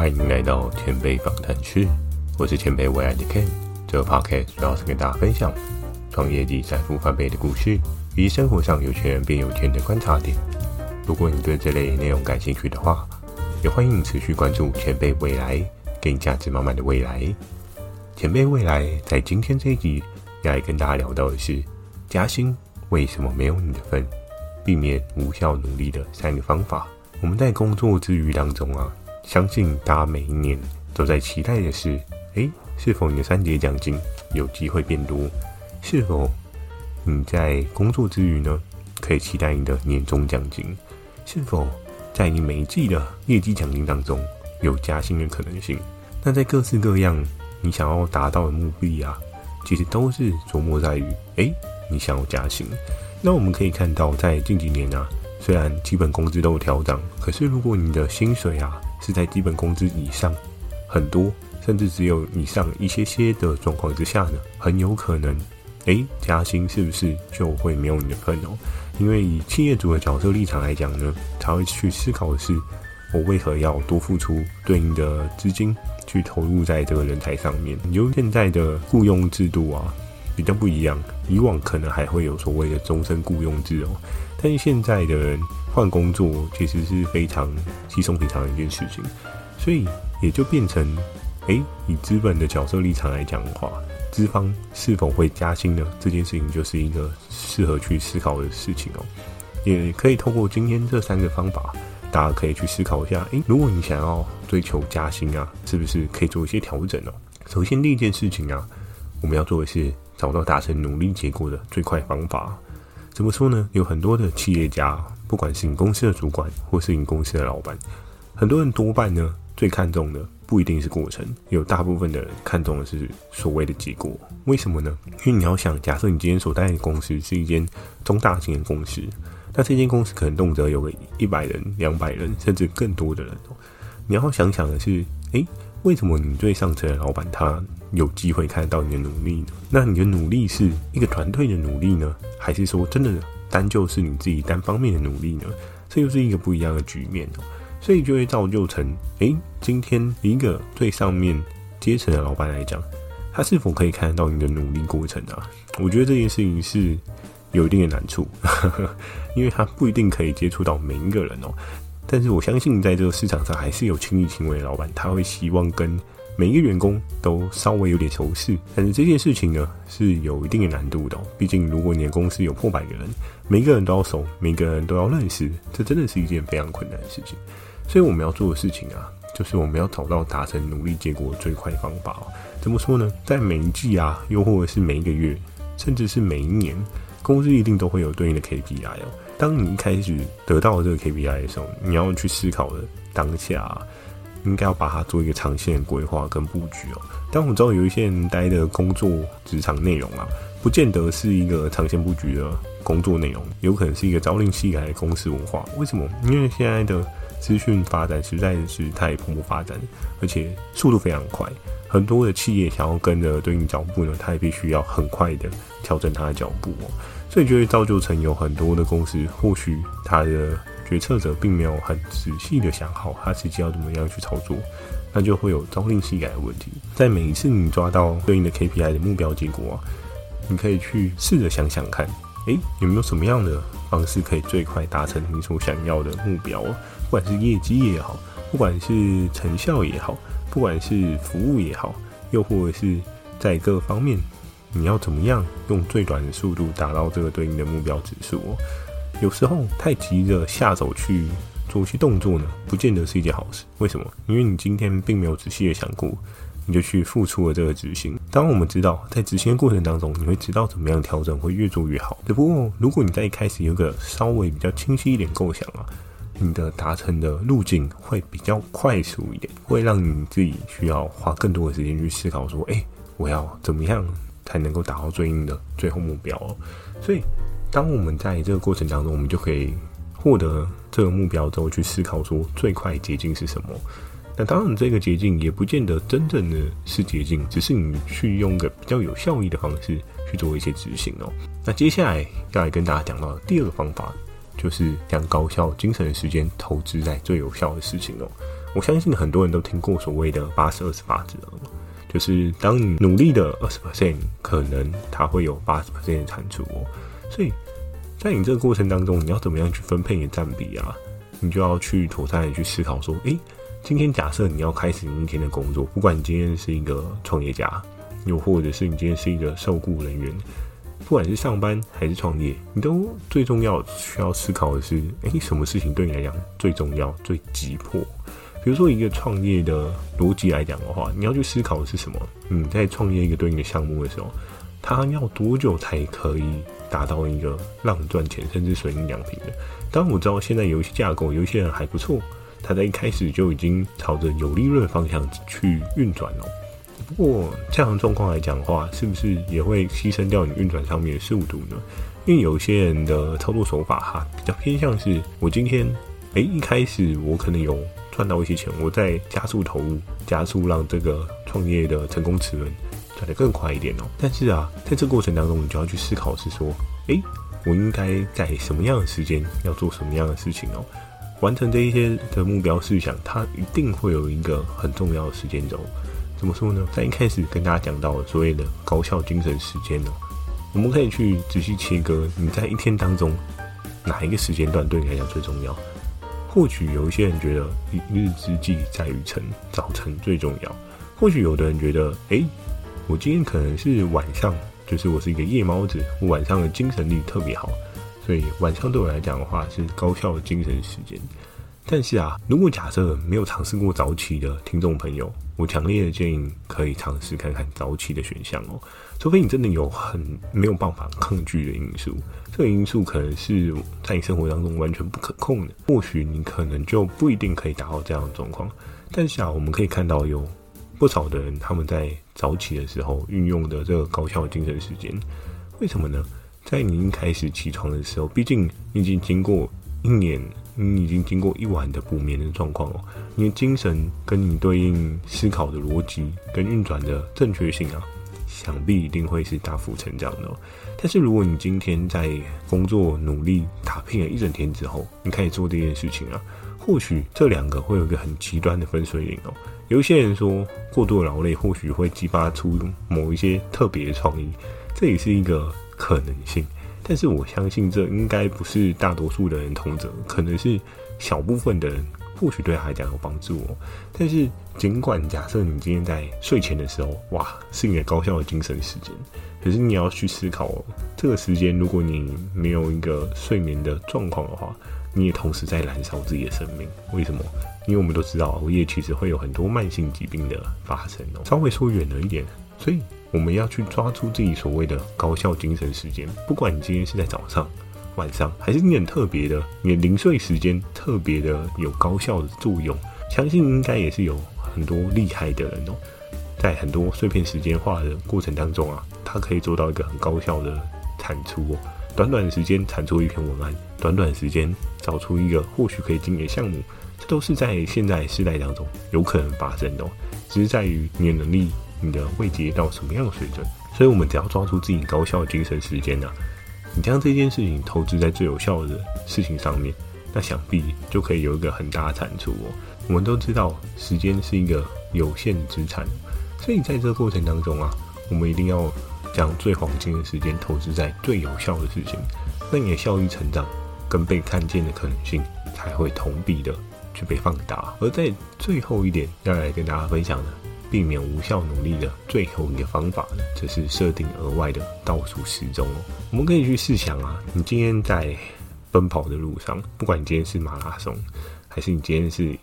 欢迎来到前辈访谈室，我是前辈未来的 Ken。这个 podcast 主要是跟大家分享创业及财富翻倍的故事，以及生活上有钱人变有钱的观察点。如果你对这类内容感兴趣的话，也欢迎持续关注前辈未来，给你价值满满的未来。前辈未来在今天这一集要来跟大家聊到的是加薪为什么没有你的份，避免无效努力的三个方法。我们在工作之余当中啊。相信大家每一年都在期待的是：诶，是否你的三节奖金有机会变多？是否你在工作之余呢，可以期待你的年终奖金？是否在你每一季的业绩奖金当中有加薪的可能性？那在各式各样你想要达到的目的啊，其实都是琢磨在于：诶，你想要加薪。那我们可以看到，在近几年啊，虽然基本工资都有调整，可是如果你的薪水啊，是在基本工资以上很多，甚至只有以上一些些的状况之下呢，很有可能，诶，加薪是不是就会没有你的份哦？因为以企业主的角色立场来讲呢，才会去思考的是，我为何要多付出对应的资金去投入在这个人才上面？就现在的雇佣制度啊，比较不一样，以往可能还会有所谓的终身雇佣制哦，但是现在的人。换工作其实是非常稀松平常的一件事情，所以也就变成，诶，以资本的角色立场来讲的话，资方是否会加薪呢？这件事情就是一个适合去思考的事情哦。也可以透过今天这三个方法，大家可以去思考一下，诶，如果你想要追求加薪啊，是不是可以做一些调整哦？首先第一件事情啊，我们要做的是找到达成努力结果的最快方法。怎么说呢？有很多的企业家。不管是你公司的主管，或是你公司的老板，很多人多半呢最看重的不一定是过程，有大部分的人看重的是所谓的结果。为什么呢？因为你要想，假设你今天所在的公司是一间中大型的公司，那这间公司可能动辄有个一百人、两百人，甚至更多的人。你要想想的是，诶，为什么你最上层的老板他有机会看得到你的努力呢？那你的努力是一个团队的努力呢，还是说真的？单就是你自己单方面的努力呢，这又是一个不一样的局面哦，所以就会造就成，诶，今天一个最上面阶层的老板来讲，他是否可以看得到你的努力过程啊？我觉得这件事情是有一定的难处，因为他不一定可以接触到每一个人哦。但是我相信，在这个市场上，还是有亲力亲为的老板，他会希望跟。每一个员工都稍微有点熟识，但是这件事情呢是有一定的难度的。毕竟，如果你的公司有破百个人，每个人都要熟，每个人都要认识，这真的是一件非常困难的事情。所以，我们要做的事情啊，就是我们要找到达成努力结果最快的方法。怎么说呢？在每一季啊，又或者是每一个月，甚至是每一年，公司一定都会有对应的 KPI 哦。当你一开始得到这个 KPI 的时候，你要去思考的当下。应该要把它做一个长线规划跟布局哦。但我知道有一些人待的工作职场内容啊，不见得是一个长线布局的工作内容，有可能是一个朝令夕改的公司文化。为什么？因为现在的资讯发展实在是太蓬勃发展，而且速度非常快，很多的企业想要跟着对应脚步呢，它也必须要很快的调整它的脚步哦。所以就会造就成有很多的公司，或许它的。决策者并没有很仔细的想好他实际要怎么样去操作，那就会有朝令夕改的问题。在每一次你抓到对应的 KPI 的目标结果啊，你可以去试着想想看，诶，有没有什么样的方式可以最快达成你所想要的目标？不管是业绩也好，不管是成效也好，不管是服务也好，又或者是在各方面，你要怎么样用最短的速度达到这个对应的目标指数？哦。有时候太急着下手去做一些动作呢，不见得是一件好事。为什么？因为你今天并没有仔细的想过，你就去付出了这个执行。当我们知道在执行的过程当中，你会知道怎么样调整，会越做越好。只不过，如果你在一开始有个稍微比较清晰一点构想啊，你的达成的路径会比较快速一点，会让你自己需要花更多的时间去思考说，哎，我要怎么样才能够达到对应的最后目标？所以。当我们在这个过程当中，我们就可以获得这个目标之后，去思考说最快捷径是什么。那当然，这个捷径也不见得真正的是捷径，只是你去用个比较有效益的方式去做一些执行哦。那接下来要来跟大家讲到的第二个方法，就是将高效精神的时间投资在最有效的事情哦。我相信很多人都听过所谓的八十二十法则，就是当你努力的二十 percent，可能它会有八十 percent 的产出哦。所以在你这个过程当中，你要怎么样去分配你的占比啊？你就要去妥善的去思考说，诶，今天假设你要开始你一天的工作，不管你今天是一个创业家，又或者是你今天是一个受雇人员。不管是上班还是创业，你都最重要需要思考的是：诶，什么事情对你来讲最重要、最急迫？比如说，一个创业的逻辑来讲的话，你要去思考的是什么？你在创业一个对应的项目的时候，它要多久才可以达到一个让赚钱，甚至损益两平的？当然，我知道现在有一些架构，有一些人还不错，他在一开始就已经朝着有利润方向去运转了。不过这样的状况来讲的话，是不是也会牺牲掉你运转上面的速度呢？因为有些人的操作手法哈，比较偏向是，我今天诶一开始我可能有赚到一些钱，我在加速投入，加速让这个创业的成功齿轮转得更快一点哦。但是啊，在这过程当中，你就要去思考是说，诶，我应该在什么样的时间要做什么样的事情哦？完成这一些的目标事项，它一定会有一个很重要的时间轴。怎么说呢？在一开始跟大家讲到所谓的高效精神时间哦，我们可以去仔细切割，你在一天当中哪一个时间段对你来讲最重要？或许有一些人觉得一日之计在于晨，早晨最重要。或许有的人觉得，哎，我今天可能是晚上，就是我是一个夜猫子，我晚上的精神力特别好，所以晚上对我来讲的话是高效的精神时间。但是啊，如果假设没有尝试过早起的听众朋友，我强烈的建议可以尝试看看早起的选项哦。除非你真的有很没有办法抗拒的因素，这个因素可能是在你生活当中完全不可控的，或许你可能就不一定可以达到这样的状况。但是啊，我们可以看到有不少的人他们在早起的时候运用的这个高效精神时间，为什么呢？在你一开始起床的时候，毕竟你已经经过一年。你已经经过一晚的补眠的状况哦，你的精神跟你对应思考的逻辑跟运转的正确性啊，想必一定会是大幅成长的。但是如果你今天在工作努力打拼了一整天之后，你开始做这件事情啊，或许这两个会有一个很极端的分水岭哦。有些人说，过度劳累或许会激发出某一些特别的创意，这也是一个可能性。但是我相信这应该不是大多数的人同责，可能是小部分的人或许对他来讲有帮助哦。但是尽管假设你今天在睡前的时候，哇，是你的高效的精神时间，可是你要去思考哦，这个时间如果你没有一个睡眠的状况的话，你也同时在燃烧自己的生命。为什么？因为我们都知道熬夜其实会有很多慢性疾病的发生哦。稍微说远了一点，所以。我们要去抓住自己所谓的高效精神时间，不管你今天是在早上、晚上，还是你很特别的，你的零碎时间特别的有高效的作用，相信应该也是有很多厉害的人哦，在很多碎片时间化的过程当中啊，他可以做到一个很高效的产出哦，短短的时间产出一篇文案，短短时间找出一个或许可以经营项目，这都是在现在时代当中有可能发生的，只是在于你的能力。你的位阶到什么样的水准？所以，我们只要抓住自己高效的精神时间呢，你将这件事情投资在最有效的事情上面，那想必就可以有一个很大的产出哦。我们都知道，时间是一个有限资产，所以在这个过程当中啊，我们一定要将最黄金的时间投资在最有效的事情，那你的效益成长跟被看见的可能性才会同比的却被放大。而在最后一点要来跟大家分享的。避免无效努力的最后一个方法呢，就是设定额外的倒数时钟哦。我们可以去试想啊，你今天在奔跑的路上，不管你今天是马拉松，还是你今天是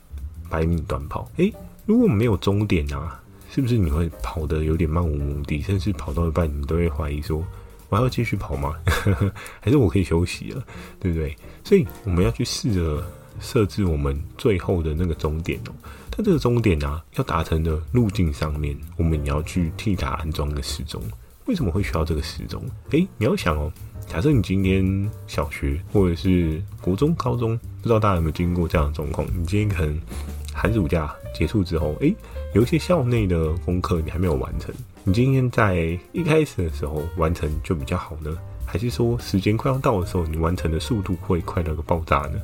百米短跑，诶，如果没有终点啊，是不是你会跑得有点漫无目的，甚至跑到一半，你都会怀疑说，我还要继续跑吗？还是我可以休息了，对不对？所以我们要去试着设置我们最后的那个终点哦。但这个终点啊，要达成的路径上面，我们也要去替它安装个时钟。为什么会需要这个时钟？诶，你要想哦，假设你今天小学或者是国中、高中，不知道大家有没有经过这样的状况？你今天可能寒暑假结束之后，诶，有一些校内的功课你还没有完成，你今天在一开始的时候完成就比较好呢？还是说时间快要到的时候，你完成的速度会快到个爆炸呢？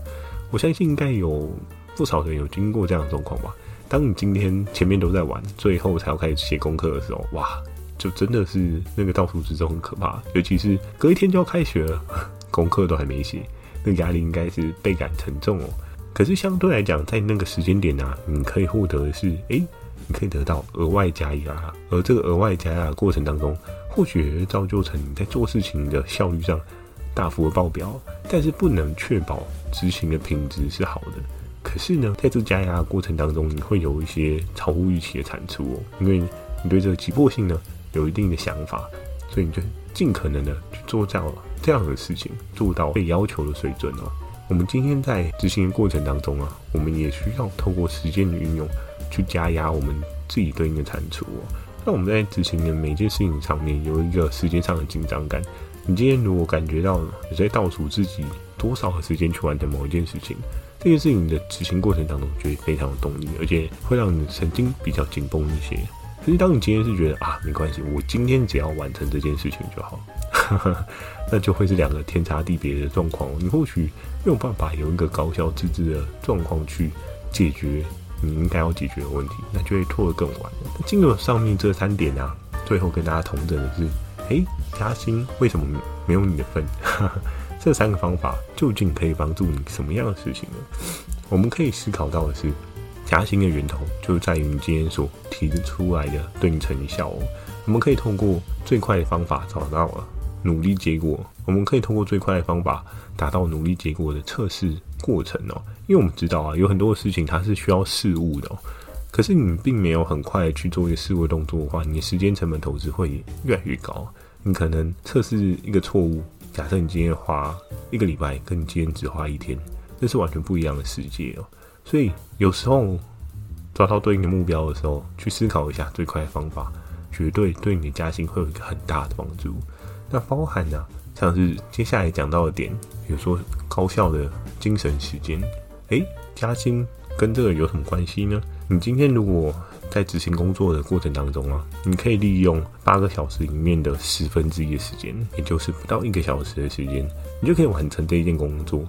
我相信应该有。不少人有经过这样的状况吧。当你今天前面都在玩，最后才要开始写功课的时候，哇，就真的是那个倒数之中很可怕。尤其是隔一天就要开学了，功课都还没写，那压力应该是倍感沉重哦。可是相对来讲，在那个时间点啊，你可以获得的是，诶，你可以得到额外加压，而这个额外加压的过程当中，或许造就成你在做事情的效率上大幅的爆表，但是不能确保执行的品质是好的。可是呢，在这加压过程当中，你会有一些超乎预期的产出哦，因为你对这个急迫性呢有一定的想法，所以你就尽可能的去做到这样的事情，做到被要求的水准哦。我们今天在执行的过程当中啊，我们也需要透过时间的运用去加压我们自己对应的产出哦。那我们在执行的每件事情上面有一个时间上的紧张感。你今天如果感觉到你在倒数自己多少的时间去完成某一件事情，这件事情的执行过程当中就会非常有动力，而且会让你神经比较紧绷一些。可是当你今天是觉得啊没关系，我今天只要完成这件事情就好。那就会是两个天差地别的状况。你或许没有办法有一个高效自制的状况去解决你应该要解决的问题，那就会拖得更晚。那进入上面这三点啊，最后跟大家同整的是：诶，加薪为什么没有你的份？这三个方法究竟可以帮助你什么样的事情呢？我们可以思考到的是，加薪的源头就在于你今天所提出来的对应成效哦。我们可以通过最快的方法找到了。努力结果，我们可以通过最快的方法达到努力结果的测试过程哦。因为我们知道啊，有很多的事情它是需要事物的，可是你并没有很快去做一个思维动作的话，你的时间成本投资会越来越高。你可能测试一个错误，假设你今天花一个礼拜，跟你今天只花一天，这是完全不一样的世界哦。所以有时候抓到对应的目标的时候，去思考一下最快的方法，绝对对你的加薪会有一个很大的帮助。那包含呢，像是接下来讲到的点，比如说高效的精神时间，诶，加薪跟这个有什么关系呢？你今天如果在执行工作的过程当中啊，你可以利用八个小时里面的十分之一的时间，也就是不到一个小时的时间，你就可以完成这一件工作。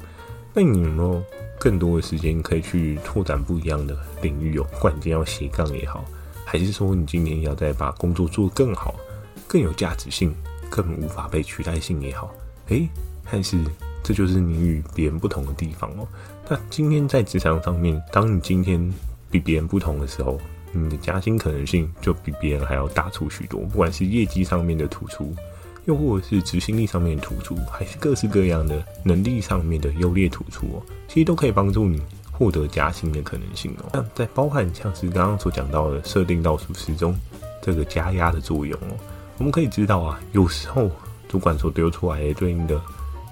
那你有没有更多的时间可以去拓展不一样的领域哦？不管今天要斜杠也好，还是说你今天要再把工作做得更好、更有价值性。根本无法被取代性也好，诶，但是这就是你与别人不同的地方哦。那今天在职场上面，当你今天比别人不同的时候，你的加薪可能性就比别人还要大出许多。不管是业绩上面的突出，又或者是执行力上面的突出，还是各式各样的能力上面的优劣突出哦，其实都可以帮助你获得加薪的可能性哦。那在包含像是刚刚所讲到的设定倒数时钟这个加压的作用哦。我们可以知道啊，有时候主管所丢出来的对应的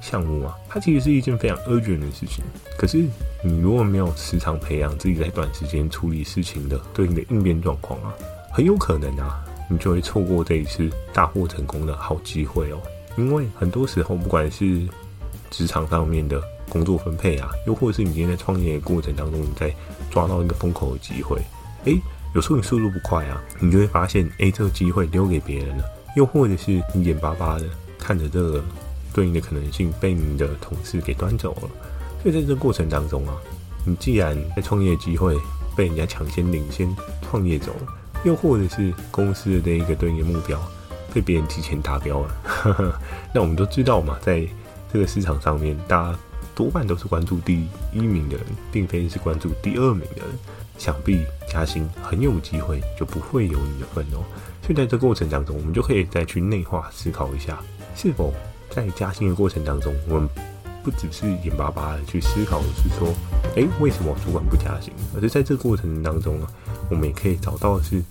项目啊，它其实是一件非常 urgent 的事情。可是你如果没有时常培养自己在短时间处理事情的对应的应变状况啊，很有可能啊，你就会错过这一次大获成功的好机会哦。因为很多时候，不管是职场上面的工作分配啊，又或者是你今天在创业的过程当中，你在抓到一个风口的机会，诶。有时候你速度不快啊，你就会发现，哎，这个机会留给别人了；又或者是你眼巴巴的看着这个对应的可能性被你的同事给端走了。所以在这个过程当中啊，你既然在创业机会被人家抢先领先创业走了，又或者是公司的这一个对应的目标被别人提前达标了，那我们都知道嘛，在这个市场上面，大家多半都是关注第一名的人，并非是关注第二名的人。想必加薪很有机会就不会有你的份哦，所以在这过程当中，我们就可以再去内化思考一下，是否在加薪的过程当中，我们不只是眼巴巴的去思考，是说，诶，为什么主管不加薪？而是在这个过程当中呢，我们也可以找到的是，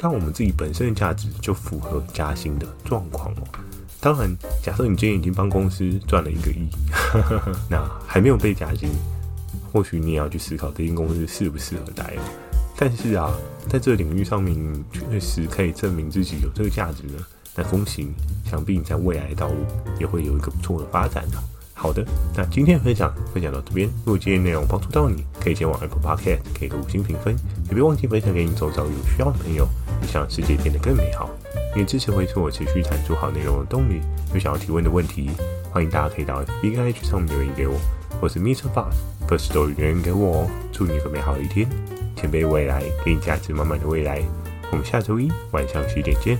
让我们自己本身的价值就符合加薪的状况哦。当然，假设你今天已经帮公司赚了一个亿，那还没有被加薪。或许你也要去思考这间公司适不适合待哦。但是啊，在这个领域上面，确实可以证明自己有这个价值呢。那恭喜你，想必你在未来的道路也会有一个不错的发展哦。好的，那今天分享分享到这边。如果今天内容帮助到你，可以前往 Apple Podcast 给个五星评分，也别忘记分享给你周遭有需要的朋友，让世界变得更美好。你的支持会是我持续产出好内容的动力。有想要提问的问题，欢迎大家可以到 B I H 上面留言给我。或是 Mr. Fast First Story 留言给我哦。祝你有个美好的一天，前辈未来给你价值满满的未来。我们下周一晚上十点见。